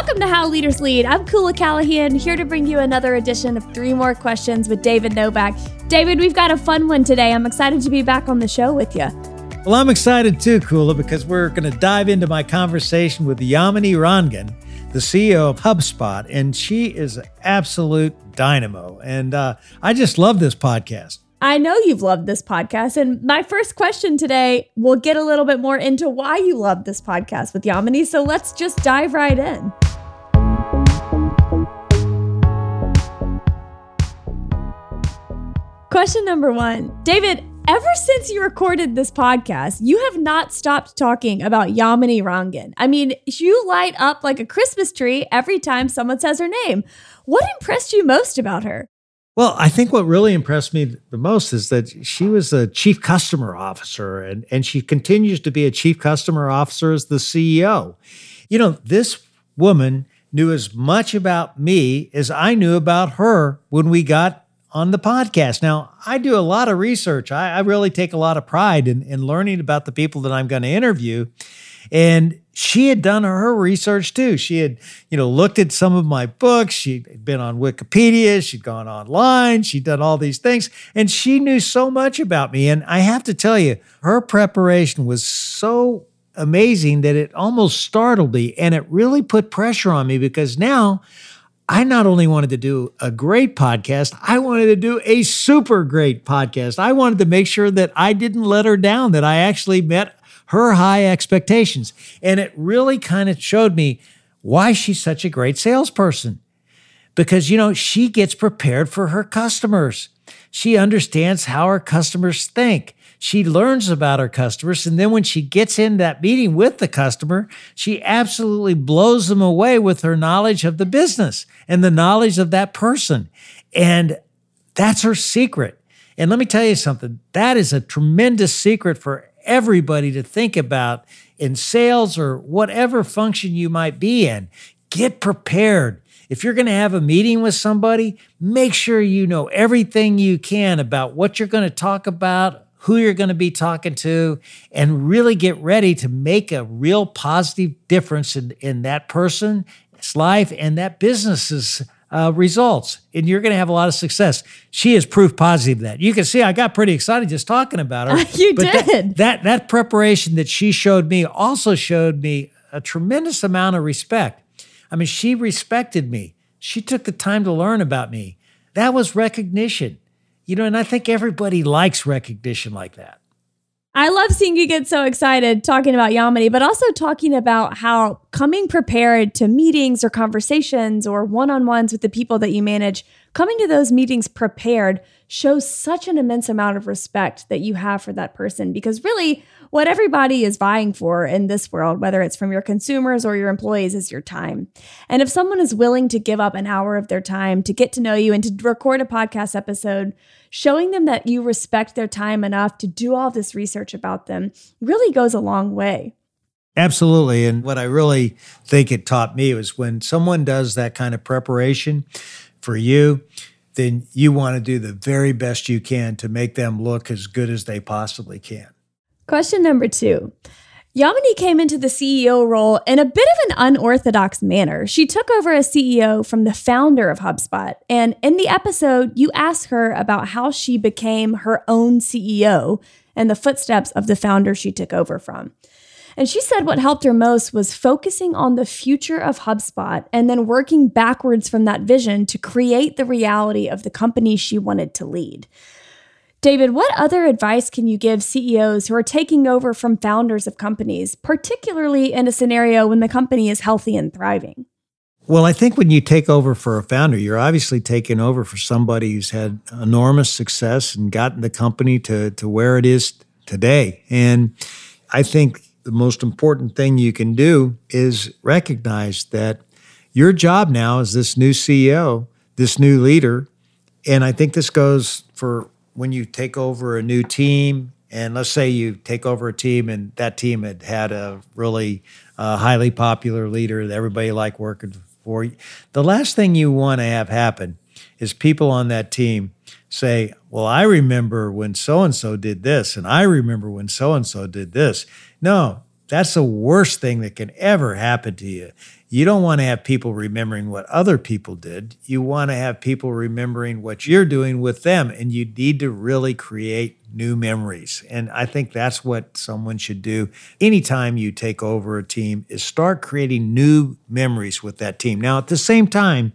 Welcome to How Leaders Lead. I'm Koula Callahan, here to bring you another edition of Three More Questions with David Novak. David, we've got a fun one today. I'm excited to be back on the show with you. Well, I'm excited too, Koula, because we're going to dive into my conversation with Yamini Rangan, the CEO of HubSpot, and she is an absolute dynamo. And uh, I just love this podcast. I know you've loved this podcast. And my first question today will get a little bit more into why you love this podcast with Yamini. So let's just dive right in. Question number one David, ever since you recorded this podcast, you have not stopped talking about Yamini Rangan. I mean, you light up like a Christmas tree every time someone says her name. What impressed you most about her? Well, I think what really impressed me the most is that she was a chief customer officer and, and she continues to be a chief customer officer as the CEO. You know, this woman knew as much about me as I knew about her when we got on the podcast. Now, I do a lot of research. I, I really take a lot of pride in, in learning about the people that I'm going to interview. And she had done her research too. She had, you know, looked at some of my books. She'd been on Wikipedia. She'd gone online. She'd done all these things. And she knew so much about me. And I have to tell you, her preparation was so amazing that it almost startled me. And it really put pressure on me because now I not only wanted to do a great podcast, I wanted to do a super great podcast. I wanted to make sure that I didn't let her down, that I actually met her high expectations. And it really kind of showed me why she's such a great salesperson. Because, you know, she gets prepared for her customers. She understands how her customers think. She learns about her customers. And then when she gets in that meeting with the customer, she absolutely blows them away with her knowledge of the business and the knowledge of that person. And that's her secret. And let me tell you something that is a tremendous secret for everybody to think about in sales or whatever function you might be in. Get prepared. If you're going to have a meeting with somebody, make sure you know everything you can about what you're going to talk about, who you're going to be talking to, and really get ready to make a real positive difference in, in that person's life and that business's uh, results, and you're going to have a lot of success. She is proof positive of that. You can see I got pretty excited just talking about her. you did. That, that that preparation that she showed me also showed me a tremendous amount of respect. I mean, she respected me. She took the time to learn about me. That was recognition. You know, and I think everybody likes recognition like that. I love seeing you get so excited talking about Yamini, but also talking about how coming prepared to meetings or conversations or one on ones with the people that you manage, coming to those meetings prepared shows such an immense amount of respect that you have for that person. Because really, what everybody is vying for in this world, whether it's from your consumers or your employees, is your time. And if someone is willing to give up an hour of their time to get to know you and to record a podcast episode, showing them that you respect their time enough to do all this research about them really goes a long way. Absolutely. And what I really think it taught me was when someone does that kind of preparation for you, then you want to do the very best you can to make them look as good as they possibly can. Question number two Yamini came into the CEO role in a bit of an unorthodox manner. She took over as CEO from the founder of HubSpot. And in the episode, you ask her about how she became her own CEO and the footsteps of the founder she took over from. And she said what helped her most was focusing on the future of HubSpot and then working backwards from that vision to create the reality of the company she wanted to lead. David, what other advice can you give CEOs who are taking over from founders of companies, particularly in a scenario when the company is healthy and thriving? Well, I think when you take over for a founder, you're obviously taking over for somebody who's had enormous success and gotten the company to, to where it is today. And I think the most important thing you can do is recognize that your job now is this new CEO, this new leader. And I think this goes for when you take over a new team, and let's say you take over a team and that team had had a really uh, highly popular leader that everybody liked working for, the last thing you want to have happen is people on that team say, Well, I remember when so and so did this, and I remember when so and so did this. No, That's the worst thing that can ever happen to you. You don't want to have people remembering what other people did. You want to have people remembering what you're doing with them. And you need to really create new memories. And I think that's what someone should do anytime you take over a team is start creating new memories with that team. Now, at the same time,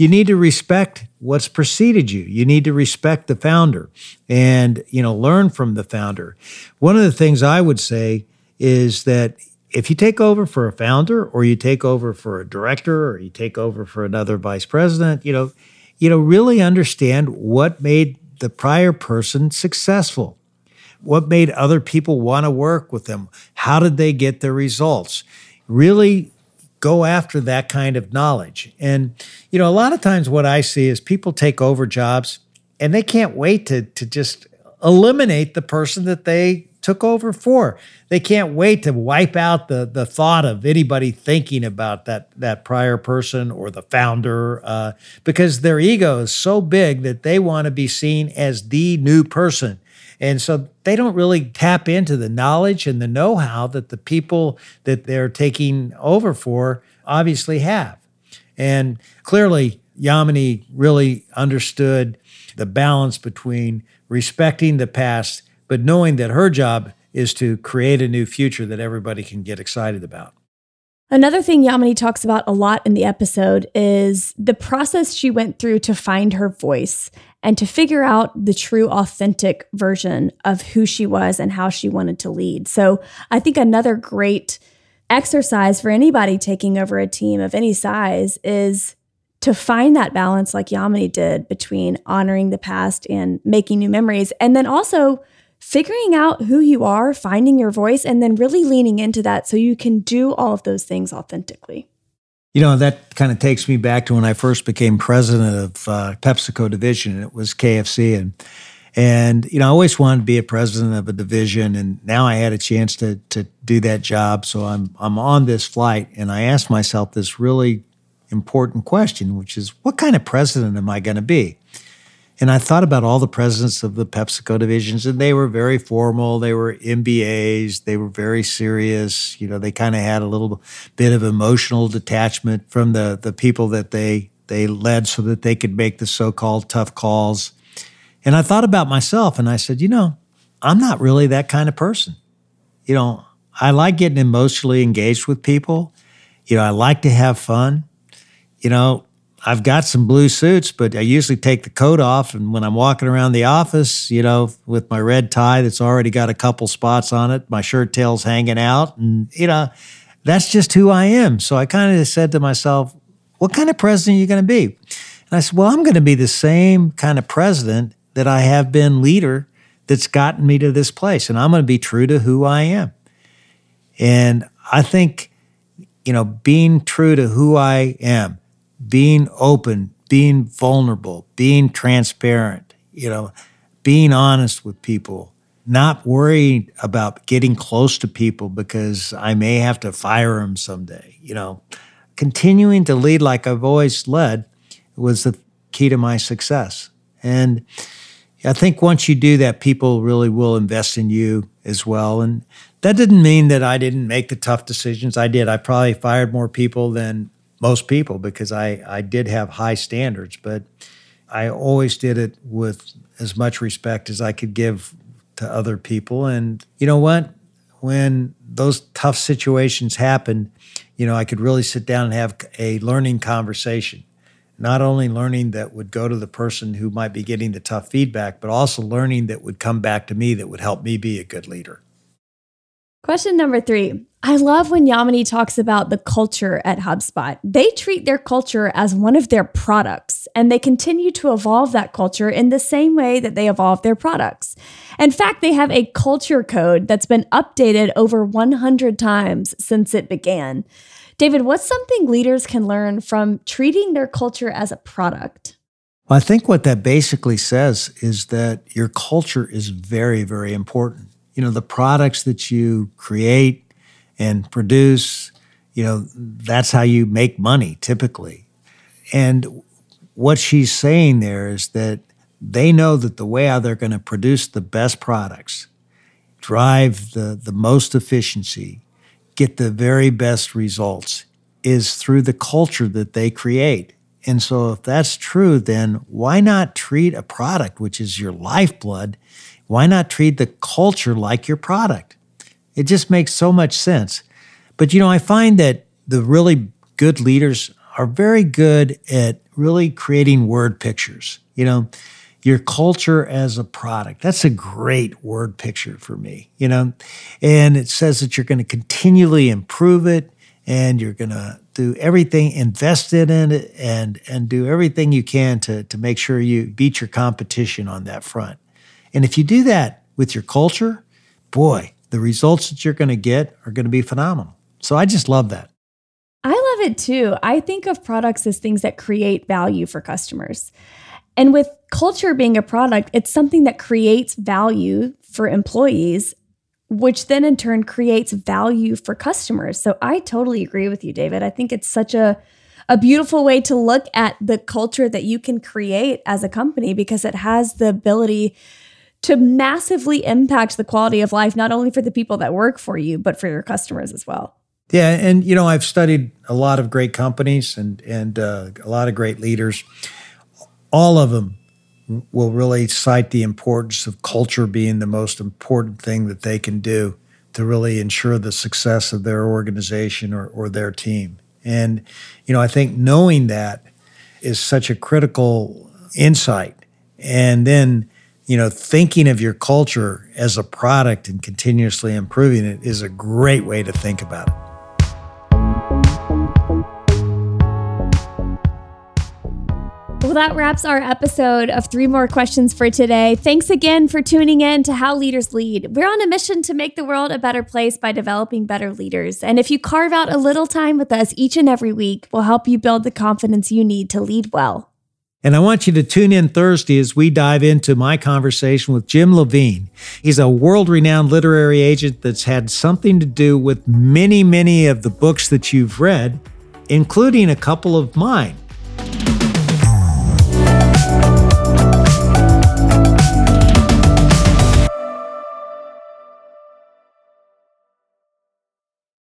you need to respect what's preceded you. You need to respect the founder and, you know, learn from the founder. One of the things I would say is that if you take over for a founder or you take over for a director or you take over for another vice president, you know, you know, really understand what made the prior person successful. What made other people want to work with them? How did they get their results? Really go after that kind of knowledge. And, you know, a lot of times what I see is people take over jobs and they can't wait to, to just eliminate the person that they took over for. They can't wait to wipe out the the thought of anybody thinking about that that prior person or the founder uh, because their ego is so big that they want to be seen as the new person. And so they don't really tap into the knowledge and the know-how that the people that they're taking over for obviously have. And clearly, Yamini really understood the balance between respecting the past but knowing that her job is to create a new future that everybody can get excited about. Another thing Yamini talks about a lot in the episode is the process she went through to find her voice and to figure out the true, authentic version of who she was and how she wanted to lead. So I think another great exercise for anybody taking over a team of any size is to find that balance, like Yamini did, between honoring the past and making new memories. And then also, figuring out who you are, finding your voice, and then really leaning into that so you can do all of those things authentically. You know, that kind of takes me back to when I first became president of uh, PepsiCo division, and it was KFC. And, and, you know, I always wanted to be a president of a division, and now I had a chance to, to do that job. So I'm, I'm on this flight, and I asked myself this really important question, which is what kind of president am I going to be? And I thought about all the presidents of the PepsiCo divisions, and they were very formal. They were MBAs. They were very serious. You know, they kind of had a little bit of emotional detachment from the the people that they they led, so that they could make the so-called tough calls. And I thought about myself, and I said, you know, I'm not really that kind of person. You know, I like getting emotionally engaged with people. You know, I like to have fun. You know, I've got some blue suits, but I usually take the coat off. And when I'm walking around the office, you know, with my red tie that's already got a couple spots on it, my shirt tail's hanging out, and, you know, that's just who I am. So I kind of said to myself, what kind of president are you going to be? And I said, well, I'm going to be the same kind of president that I have been leader that's gotten me to this place. And I'm going to be true to who I am. And I think, you know, being true to who I am, being open, being vulnerable, being transparent, you know, being honest with people, not worried about getting close to people because I may have to fire them someday, you know. Continuing to lead like I've always led was the key to my success. And I think once you do that, people really will invest in you as well. And that didn't mean that I didn't make the tough decisions. I did. I probably fired more people than most people because I, I did have high standards, but I always did it with as much respect as I could give to other people. And you know what? When those tough situations happened, you know, I could really sit down and have a learning conversation. Not only learning that would go to the person who might be getting the tough feedback, but also learning that would come back to me that would help me be a good leader. Question number three. I love when Yamini talks about the culture at HubSpot. They treat their culture as one of their products, and they continue to evolve that culture in the same way that they evolve their products. In fact, they have a culture code that's been updated over 100 times since it began. David, what's something leaders can learn from treating their culture as a product? Well, I think what that basically says is that your culture is very, very important you know the products that you create and produce you know that's how you make money typically and what she's saying there is that they know that the way how they're going to produce the best products drive the, the most efficiency get the very best results is through the culture that they create. And so, if that's true, then why not treat a product, which is your lifeblood, why not treat the culture like your product? It just makes so much sense. But, you know, I find that the really good leaders are very good at really creating word pictures. You know, your culture as a product. That's a great word picture for me, you know? And it says that you're going to continually improve it and you're going to do everything, invest in it and and do everything you can to to make sure you beat your competition on that front. And if you do that with your culture, boy, the results that you're going to get are going to be phenomenal. So I just love that. I love it too. I think of products as things that create value for customers. And with culture being a product, it's something that creates value for employees, which then in turn creates value for customers. So I totally agree with you, David. I think it's such a a beautiful way to look at the culture that you can create as a company because it has the ability to massively impact the quality of life not only for the people that work for you but for your customers as well. Yeah, and you know I've studied a lot of great companies and and uh, a lot of great leaders, all of them will really cite the importance of culture being the most important thing that they can do to really ensure the success of their organization or, or their team. And, you know, I think knowing that is such a critical insight. And then, you know, thinking of your culture as a product and continuously improving it is a great way to think about it. Well, that wraps our episode of Three More Questions for today. Thanks again for tuning in to How Leaders Lead. We're on a mission to make the world a better place by developing better leaders. And if you carve out a little time with us each and every week, we'll help you build the confidence you need to lead well. And I want you to tune in Thursday as we dive into my conversation with Jim Levine. He's a world renowned literary agent that's had something to do with many, many of the books that you've read, including a couple of mine. Thank you.